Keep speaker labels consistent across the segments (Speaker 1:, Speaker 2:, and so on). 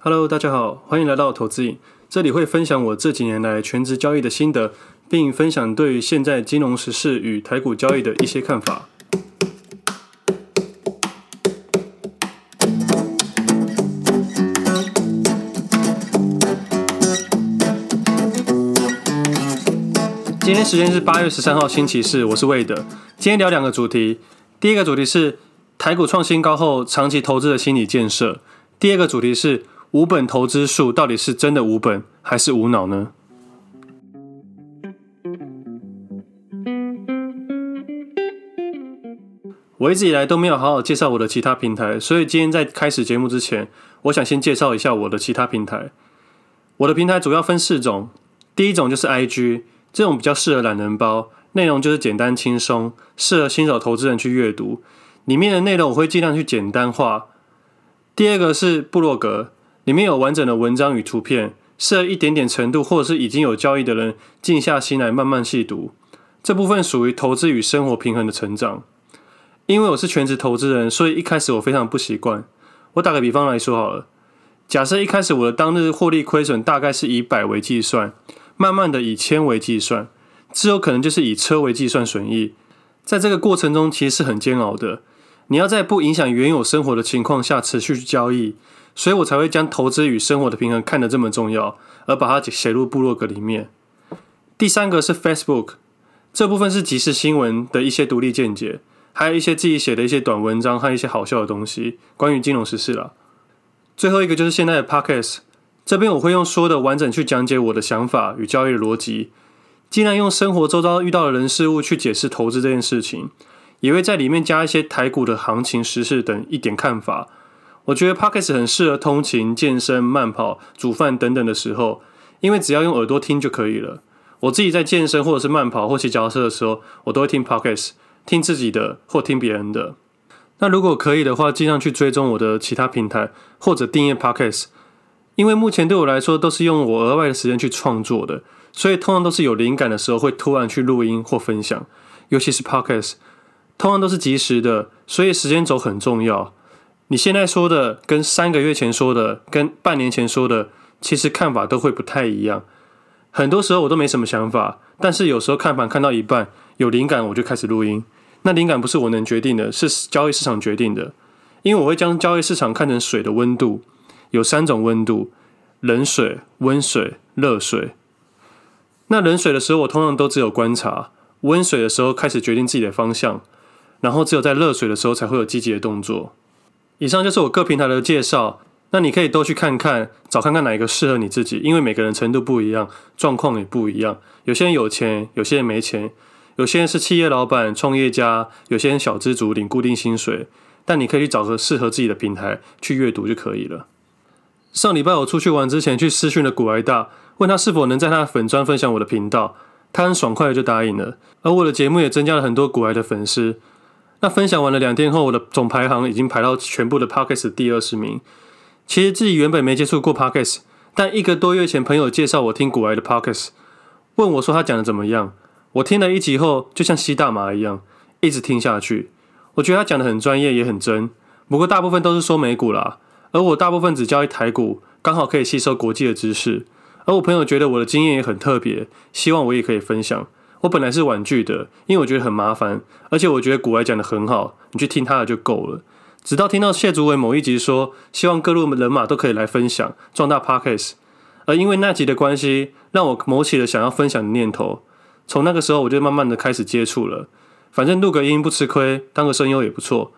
Speaker 1: Hello，大家好，欢迎来到投资影。这里会分享我这几年来全职交易的心得，并分享对于现在金融时事与台股交易的一些看法。今天时间是八月十三号星期四，我是魏德。今天聊两个主题，第一个主题是台股创新高后长期投资的心理建设，第二个主题是。无本投资术到底是真的无本还是无脑呢？我一直以来都没有好好介绍我的其他平台，所以今天在开始节目之前，我想先介绍一下我的其他平台。我的平台主要分四种，第一种就是 IG，这种比较适合懒人包，内容就是简单轻松，适合新手投资人去阅读，里面的内容我会尽量去简单化。第二个是部落格。里面有完整的文章与图片，适合一点点程度或者是已经有交易的人静下心来慢慢细读。这部分属于投资与生活平衡的成长。因为我是全职投资人，所以一开始我非常不习惯。我打个比方来说好了，假设一开始我的当日获利亏损大概是以百为计算，慢慢的以千为计算，之后可能就是以车为计算损益。在这个过程中，其实是很煎熬的。你要在不影响原有生活的情况下持续去交易。所以我才会将投资与生活的平衡看得这么重要，而把它写入部落格里面。第三个是 Facebook，这部分是即时新闻的一些独立见解，还有一些自己写的一些短文章和一些好笑的东西，关于金融时事啦。最后一个就是现在的 Podcast，这边我会用说的完整去讲解我的想法与交易的逻辑，尽量用生活周遭遇到的人事物去解释投资这件事情，也会在里面加一些台股的行情时事等一点看法。我觉得 Podcast 很适合通勤、健身、慢跑、煮饭等等的时候，因为只要用耳朵听就可以了。我自己在健身或者是慢跑或骑脚踏车的时候，我都会听 Podcast，听自己的或听别人的。那如果可以的话，尽量去追踪我的其他平台或者订阅 Podcast，因为目前对我来说都是用我额外的时间去创作的，所以通常都是有灵感的时候会突然去录音或分享。尤其是 Podcast，通常都是即时的，所以时间轴很重要。你现在说的跟三个月前说的，跟半年前说的，其实看法都会不太一样。很多时候我都没什么想法，但是有时候看盘看到一半有灵感，我就开始录音。那灵感不是我能决定的，是交易市场决定的。因为我会将交易市场看成水的温度，有三种温度：冷水、温水、热水。那冷水的时候，我通常都只有观察；温水的时候开始决定自己的方向，然后只有在热水的时候才会有积极的动作。以上就是我各平台的介绍，那你可以都去看看，找看看哪一个适合你自己，因为每个人程度不一样，状况也不一样。有些人有钱，有些人没钱，有些人是企业老板、创业家，有些人小资族领固定薪水。但你可以去找个适合自己的平台去阅读就可以了。上礼拜我出去玩之前去私讯了股癌大，问他是否能在他的粉专分享我的频道，他很爽快的就答应了，而我的节目也增加了很多股癌的粉丝。那分享完了两天后，我的总排行已经排到全部的 Podcast 第二十名。其实自己原本没接触过 Podcast，但一个多月前朋友介绍我听股癌的 Podcast，问我说他讲的怎么样。我听了一集后，就像吸大麻一样，一直听下去。我觉得他讲的很专业，也很真。不过大部分都是说美股啦，而我大部分只交易台股，刚好可以吸收国际的知识。而我朋友觉得我的经验也很特别，希望我也可以分享。我本来是婉拒的，因为我觉得很麻烦，而且我觉得古埃讲得很好，你去听他的就够了。直到听到谢祖伟某一集说，希望各路人马都可以来分享，壮大 Podcast，而因为那集的关系，让我萌起了想要分享的念头。从那个时候，我就慢慢的开始接触了。反正录个音不吃亏，当个声优也不错。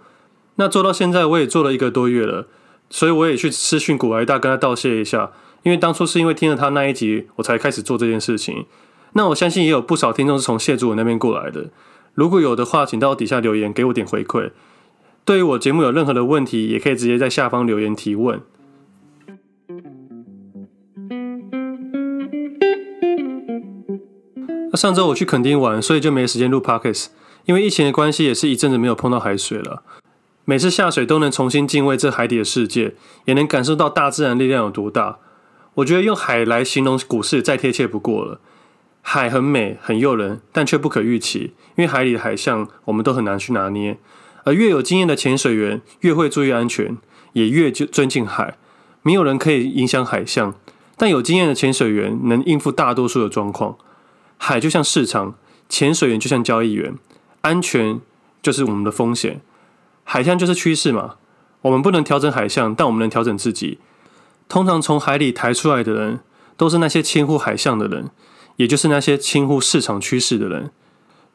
Speaker 1: 那做到现在，我也做了一个多月了，所以我也去私讯股癌大，跟他道谢一下，因为当初是因为听了他那一集，我才开始做这件事情。那我相信也有不少听众是从谢主委那边过来的，如果有的话，请到底下留言给我点回馈。对于我节目有任何的问题，也可以直接在下方留言提问。上周我去垦丁玩，所以就没时间录 Podcast，因为疫情的关系，也是一阵子没有碰到海水了。每次下水都能重新敬畏这海底的世界，也能感受到大自然力量有多大。我觉得用海来形容股市再贴切不过了。海很美，很诱人，但却不可预期，因为海里的海象我们都很难去拿捏。而越有经验的潜水员越会注意安全，也越就尊敬海。没有人可以影响海象，但有经验的潜水员能应付大多数的状况。海就像市场，潜水员就像交易员，安全就是我们的风险，海象就是趋势嘛。我们不能调整海象，但我们能调整自己。通常从海里抬出来的人，都是那些轻忽海象的人，也就是那些轻忽市场趋势的人。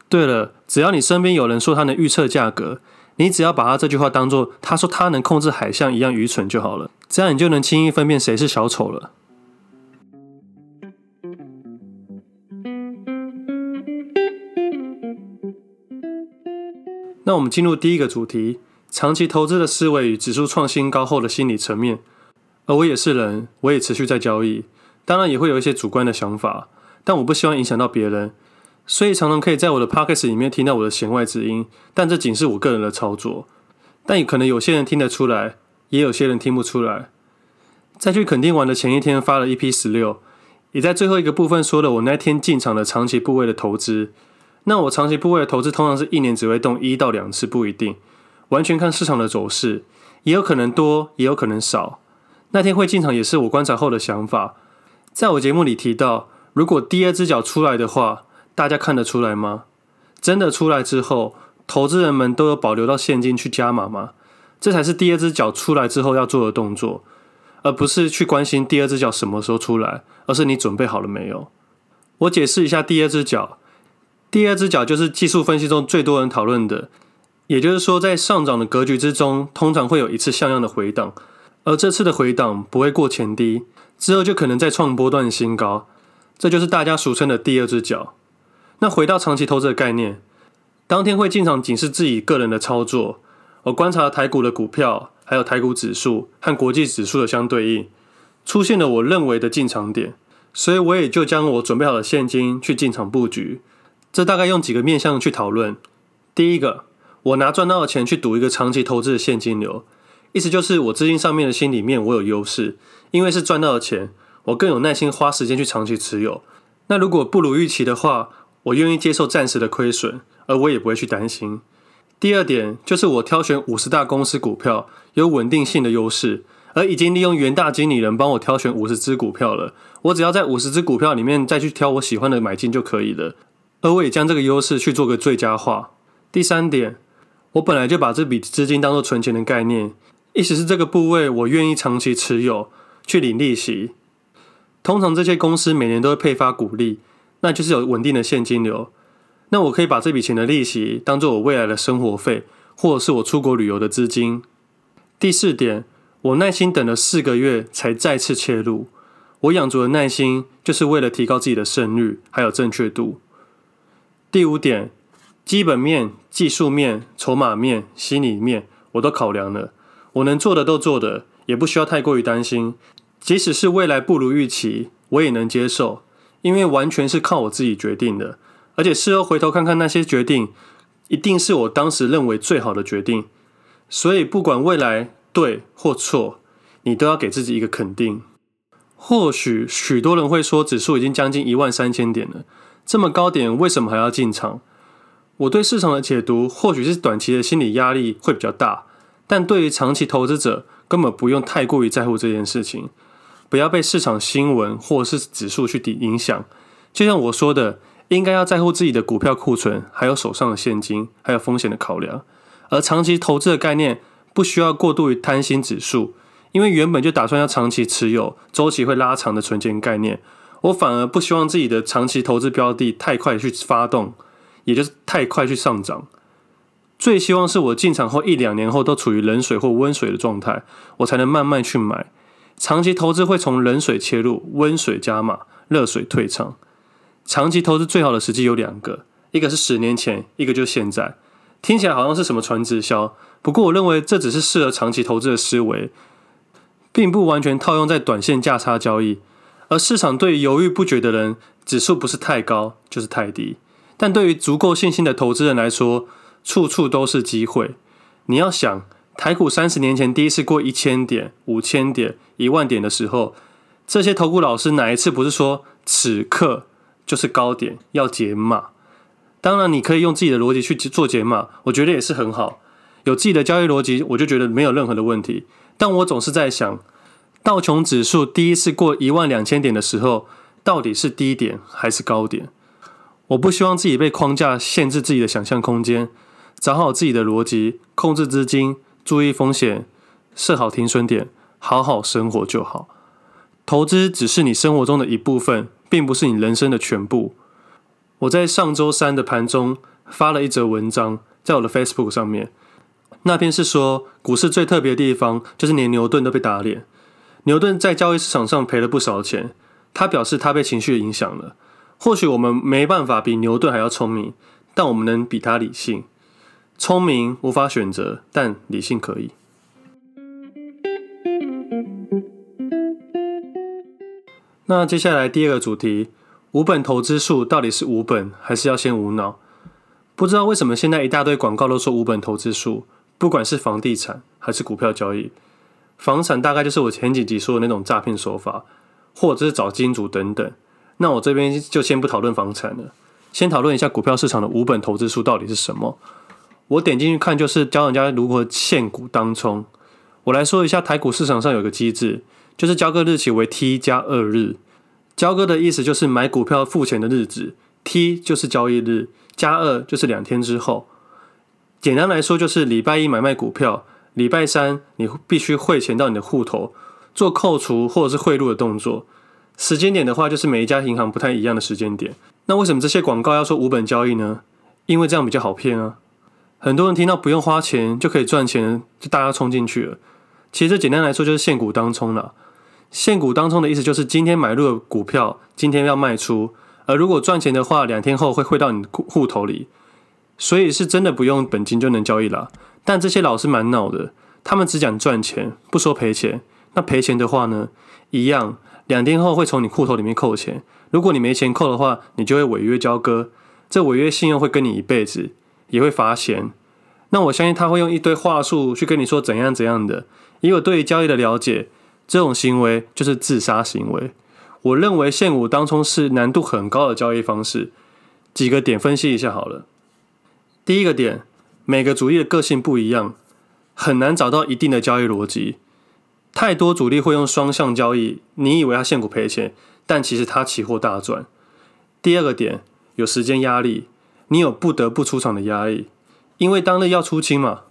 Speaker 1: 对了，只要你身边有人说他能预测价格，你只要把他这句话当做他说他能控制海象一样愚蠢就好了，这样你就能轻易分辨谁是小丑了。那我们进入第一个主题：长期投资的思维与指数创新高后的心理层面。而我也是人，我也持续在交易，当然也会有一些主观的想法，但我不希望影响到别人。所以常常可以在我的 podcast 里面听到我的弦外之音，但这仅是我个人的操作。但也可能有些人听得出来，也有些人听不出来。在去垦丁玩的前一天发了一批十六，也在最后一个部分说了我那天进场的长期部位的投资。那我长期部位的投资通常是一年只会动一到两次，不一定，完全看市场的走势，也有可能多，也有可能少。那天会进场也是我观察后的想法。在我节目里提到，如果第二只脚出来的话。大家看得出来吗？真的出来之后，投资人们都有保留到现金去加码吗？这才是第二只脚出来之后要做的动作，而不是去关心第二只脚什么时候出来，而是你准备好了没有？我解释一下第二只脚。第二只脚就是技术分析中最多人讨论的，也就是说，在上涨的格局之中，通常会有一次像样的回档，而这次的回档不会过前低，之后就可能再创波段新高，这就是大家俗称的第二只脚。那回到长期投资的概念，当天会进场仅是自己个人的操作。我观察台股的股票，还有台股指数和国际指数的相对应，出现了我认为的进场点，所以我也就将我准备好的现金去进场布局。这大概用几个面向去讨论。第一个，我拿赚到的钱去赌一个长期投资的现金流，意思就是我资金上面的心里面我有优势，因为是赚到的钱，我更有耐心花时间去长期持有。那如果不如预期的话，我愿意接受暂时的亏损，而我也不会去担心。第二点就是我挑选五十大公司股票有稳定性的优势，而已经利用元大经理人帮我挑选五十只股票了。我只要在五十只股票里面再去挑我喜欢的买进就可以了。而我也将这个优势去做个最佳化。第三点，我本来就把这笔资金当做存钱的概念，意思是这个部位我愿意长期持有，去领利息。通常这些公司每年都会配发股利。那就是有稳定的现金流，那我可以把这笔钱的利息当做我未来的生活费，或者是我出国旅游的资金。第四点，我耐心等了四个月才再次切入，我养足了耐心，就是为了提高自己的胜率还有正确度。第五点，基本面、技术面、筹码面、心理面我都考量了，我能做的都做的，也不需要太过于担心，即使是未来不如预期，我也能接受。因为完全是靠我自己决定的，而且事后回头看看那些决定，一定是我当时认为最好的决定。所以不管未来对或错，你都要给自己一个肯定。或许许多人会说，指数已经将近一万三千点了，这么高点为什么还要进场？我对市场的解读，或许是短期的心理压力会比较大，但对于长期投资者，根本不用太过于在乎这件事情。不要被市场新闻或是指数去抵影响，就像我说的，应该要在乎自己的股票库存，还有手上的现金，还有风险的考量。而长期投资的概念，不需要过度于贪心指数，因为原本就打算要长期持有，周期会拉长的存钱概念。我反而不希望自己的长期投资标的太快去发动，也就是太快去上涨。最希望是我进场后一两年后都处于冷水或温水的状态，我才能慢慢去买。长期投资会从冷水切入，温水加码，热水退场。长期投资最好的时机有两个，一个是十年前，一个就是现在。听起来好像是什么传直销，不过我认为这只是适合长期投资的思维，并不完全套用在短线价差交易。而市场对于犹豫不决的人，指数不是太高就是太低，但对于足够信心的投资人来说，处处都是机会。你要想。台股三十年前第一次过一千点、五千点、一万点的时候，这些投顾老师哪一次不是说此刻就是高点要解码？当然，你可以用自己的逻辑去做解码，我觉得也是很好。有自己的交易逻辑，我就觉得没有任何的问题。但我总是在想，道琼指数第一次过一万两千点的时候，到底是低点还是高点？我不希望自己被框架限制自己的想象空间，找好自己的逻辑，控制资金，注意风险，设好停损点，好好生活就好。投资只是你生活中的一部分，并不是你人生的全部。我在上周三的盘中发了一则文章，在我的 Facebook 上面。那篇是说，股市最特别的地方就是连牛顿都被打脸。牛顿在交易市场上赔了不少钱，他表示他被情绪影响了。或许我们没办法比牛顿还要聪明，但我们能比他理性。聪明无法选择，但理性可以。那接下来第二个主题，无本投资术到底是无本还是要先无脑？不知道为什么现在一大堆广告都说无本投资术，不管是房地产还是股票交易，房产大概就是我前几集说的那种诈骗手法，或者是找金主等等。那我这边就先不讨论房产了，先讨论一下股票市场的无本投资术到底是什么。我点进去看，就是教人家如何现股当冲。我来说一下台股市场上有个机制。就是交割日期为 T 加二日，交割的意思就是买股票付钱的日子，T 就是交易日，加二就是两天之后。简单来说，就是礼拜一买卖股票，礼拜三你必须汇钱到你的户头，做扣除或者是汇入的动作。时间点的话，就是每一家银行不太一样的时间点。那为什么这些广告要说无本交易呢？因为这样比较好骗啊。很多人听到不用花钱就可以赚钱，就大家冲进去了。其实这简单来说就是现股当冲了。现股当冲的意思就是今天买入的股票，今天要卖出，而如果赚钱的话，两天后会汇到你的户头里，所以是真的不用本金就能交易了。但这些老师蛮闹的，他们只讲赚钱，不说赔钱。那赔钱的话呢，一样，两天后会从你户头里面扣钱。如果你没钱扣的话，你就会违约交割，这违约信用会跟你一辈子，也会罚钱。那我相信他会用一堆话术去跟你说怎样怎样的。以我对于交易的了解。这种行为就是自杀行为。我认为现股当冲是难度很高的交易方式。几个点分析一下好了。第一个点，每个主力的个性不一样，很难找到一定的交易逻辑。太多主力会用双向交易，你以为他现股赔钱，但其实他期货大赚。第二个点，有时间压力，你有不得不出场的压力，因为当日要出清嘛。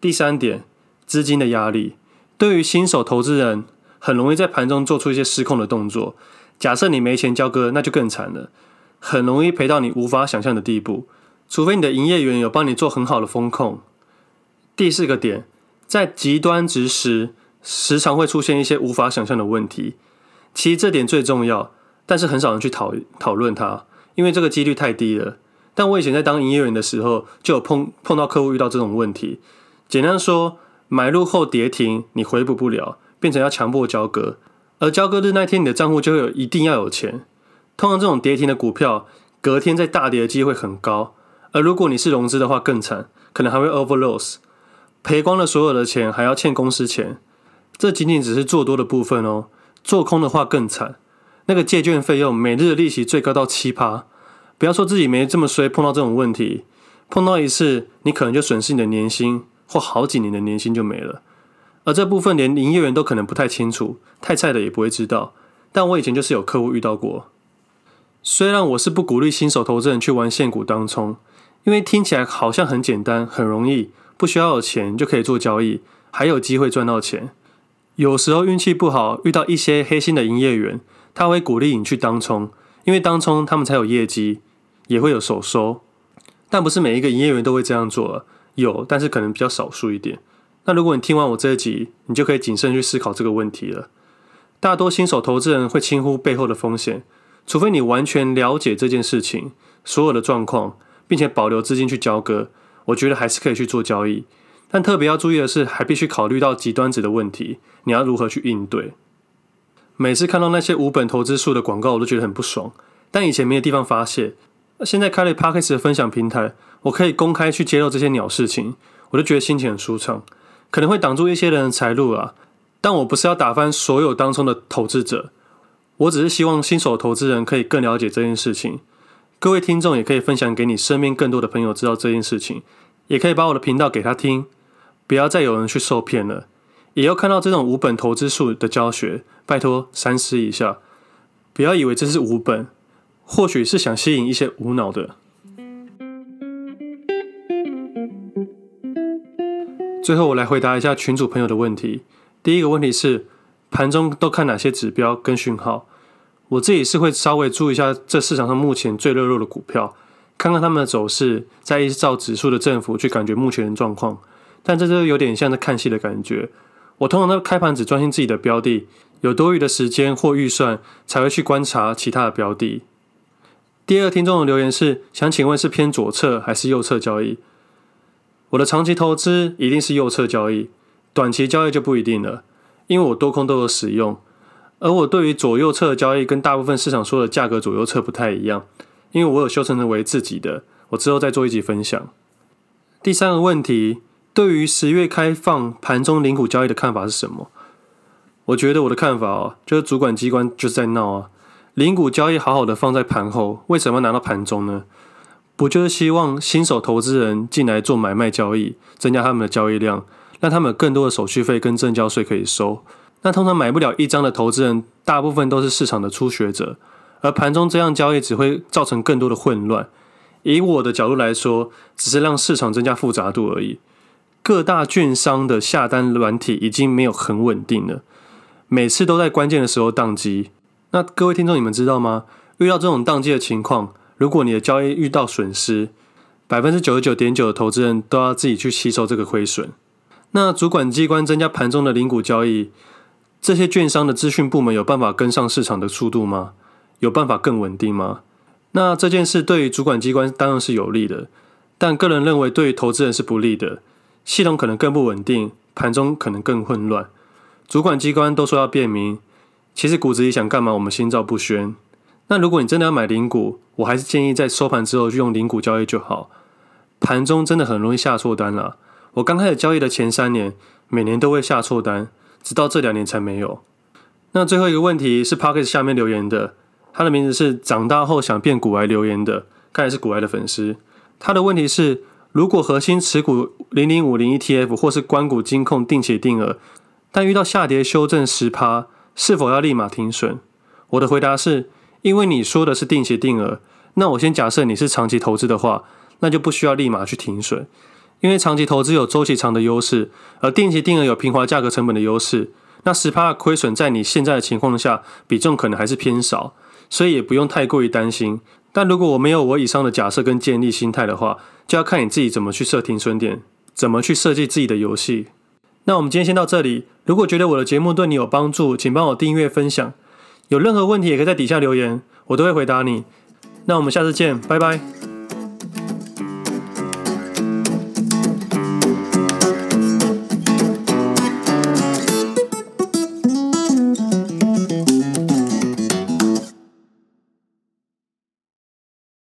Speaker 1: 第三点，资金的压力。对于新手投资人，很容易在盘中做出一些失控的动作。假设你没钱交割，那就更惨了，很容易赔到你无法想象的地步。除非你的营业员有帮你做很好的风控。第四个点，在极端值时，时常会出现一些无法想象的问题。其实这点最重要，但是很少人去讨讨论它，因为这个几率太低了。但我以前在当营业员的时候，就有碰碰到客户遇到这种问题。简单说。买入后跌停，你回补不了，变成要强迫交割，而交割日那天你的账户就会有一定要有钱。通常这种跌停的股票，隔天再大跌的机会很高，而如果你是融资的话更惨，可能还会 over loss，赔光了所有的钱，还要欠公司钱。这仅仅只是做多的部分哦，做空的话更惨，那个借券费用每日的利息最高到七趴。不要说自己没这么衰，碰到这种问题，碰到一次你可能就损失你的年薪。或好几年的年薪就没了，而这部分连营业员都可能不太清楚，太菜的也不会知道。但我以前就是有客户遇到过。虽然我是不鼓励新手投资人去玩现股当冲，因为听起来好像很简单、很容易，不需要有钱就可以做交易，还有机会赚到钱。有时候运气不好，遇到一些黑心的营业员，他会鼓励你去当冲，因为当冲他们才有业绩，也会有手收。但不是每一个营业员都会这样做。有，但是可能比较少数一点。那如果你听完我这一集，你就可以谨慎去思考这个问题了。大多新手投资人会轻忽背后的风险，除非你完全了解这件事情所有的状况，并且保留资金去交割，我觉得还是可以去做交易。但特别要注意的是，还必须考虑到极端值的问题，你要如何去应对。每次看到那些无本投资术的广告，我都觉得很不爽。但以前没有地方发泄，现在开了 Podcast 的分享平台。我可以公开去揭露这些鸟事情，我就觉得心情很舒畅。可能会挡住一些人的财路啊，但我不是要打翻所有当中的投资者，我只是希望新手投资人可以更了解这件事情。各位听众也可以分享给你身边更多的朋友知道这件事情，也可以把我的频道给他听，不要再有人去受骗了。也要看到这种无本投资术的教学，拜托三思一下，不要以为这是无本，或许是想吸引一些无脑的。最后，我来回答一下群主朋友的问题。第一个问题是，盘中都看哪些指标跟讯号？我自己是会稍微注意一下这市场上目前最热络的股票，看看他们的走势，再依照指数的振幅去感觉目前的状况。但这就有点像在看戏的感觉。我通常在开盘只专心自己的标的，有多余的时间或预算才会去观察其他的标的。第二个听众的留言是想请问是偏左侧还是右侧交易？我的长期投资一定是右侧交易，短期交易就不一定了，因为我多空都有使用。而我对于左右侧的交易跟大部分市场说的价格左右侧不太一样，因为我有修成为自己的，我之后再做一集分享。第三个问题。对于十月开放盘中零股交易的看法是什么？我觉得我的看法哦，就是主管机关就是在闹啊。零股交易好好的放在盘后，为什么要拿到盘中呢？不就是希望新手投资人进来做买卖交易，增加他们的交易量，让他们有更多的手续费跟证交税可以收。那通常买不了一张的投资人，大部分都是市场的初学者，而盘中这样交易只会造成更多的混乱。以我的角度来说，只是让市场增加复杂度而已。各大券商的下单软体已经没有很稳定了，每次都在关键的时候宕机。那各位听众，你们知道吗？遇到这种宕机的情况，如果你的交易遇到损失，百分之九十九点九的投资人都要自己去吸收这个亏损。那主管机关增加盘中的零股交易，这些券商的资讯部门有办法跟上市场的速度吗？有办法更稳定吗？那这件事对于主管机关当然是有利的，但个人认为对于投资人是不利的。系统可能更不稳定，盘中可能更混乱。主管机关都说要便民，其实骨子里想干嘛，我们心照不宣。那如果你真的要买零股，我还是建议在收盘之后就用零股交易就好。盘中真的很容易下错单了。我刚开始交易的前三年，每年都会下错单，直到这两年才没有。那最后一个问题是 Pocket 下面留言的，他的名字是长大后想变股癌留言的，看来是股癌的粉丝。他的问题是。如果核心持股零零五零 ETF 或是关股金控定期定额，但遇到下跌修正十趴，是否要立马停损？我的回答是，因为你说的是定期定额，那我先假设你是长期投资的话，那就不需要立马去停损，因为长期投资有周期长的优势，而定期定额有平滑价格成本的优势。那十趴的亏损在你现在的情况下，比重可能还是偏少，所以也不用太过于担心。但如果我没有我以上的假设跟建立心态的话，就要看你自己怎么去设停损点，怎么去设计自己的游戏。那我们今天先到这里。如果觉得我的节目对你有帮助，请帮我订阅分享。有任何问题也可以在底下留言，我都会回答你。那我们下次见，拜拜。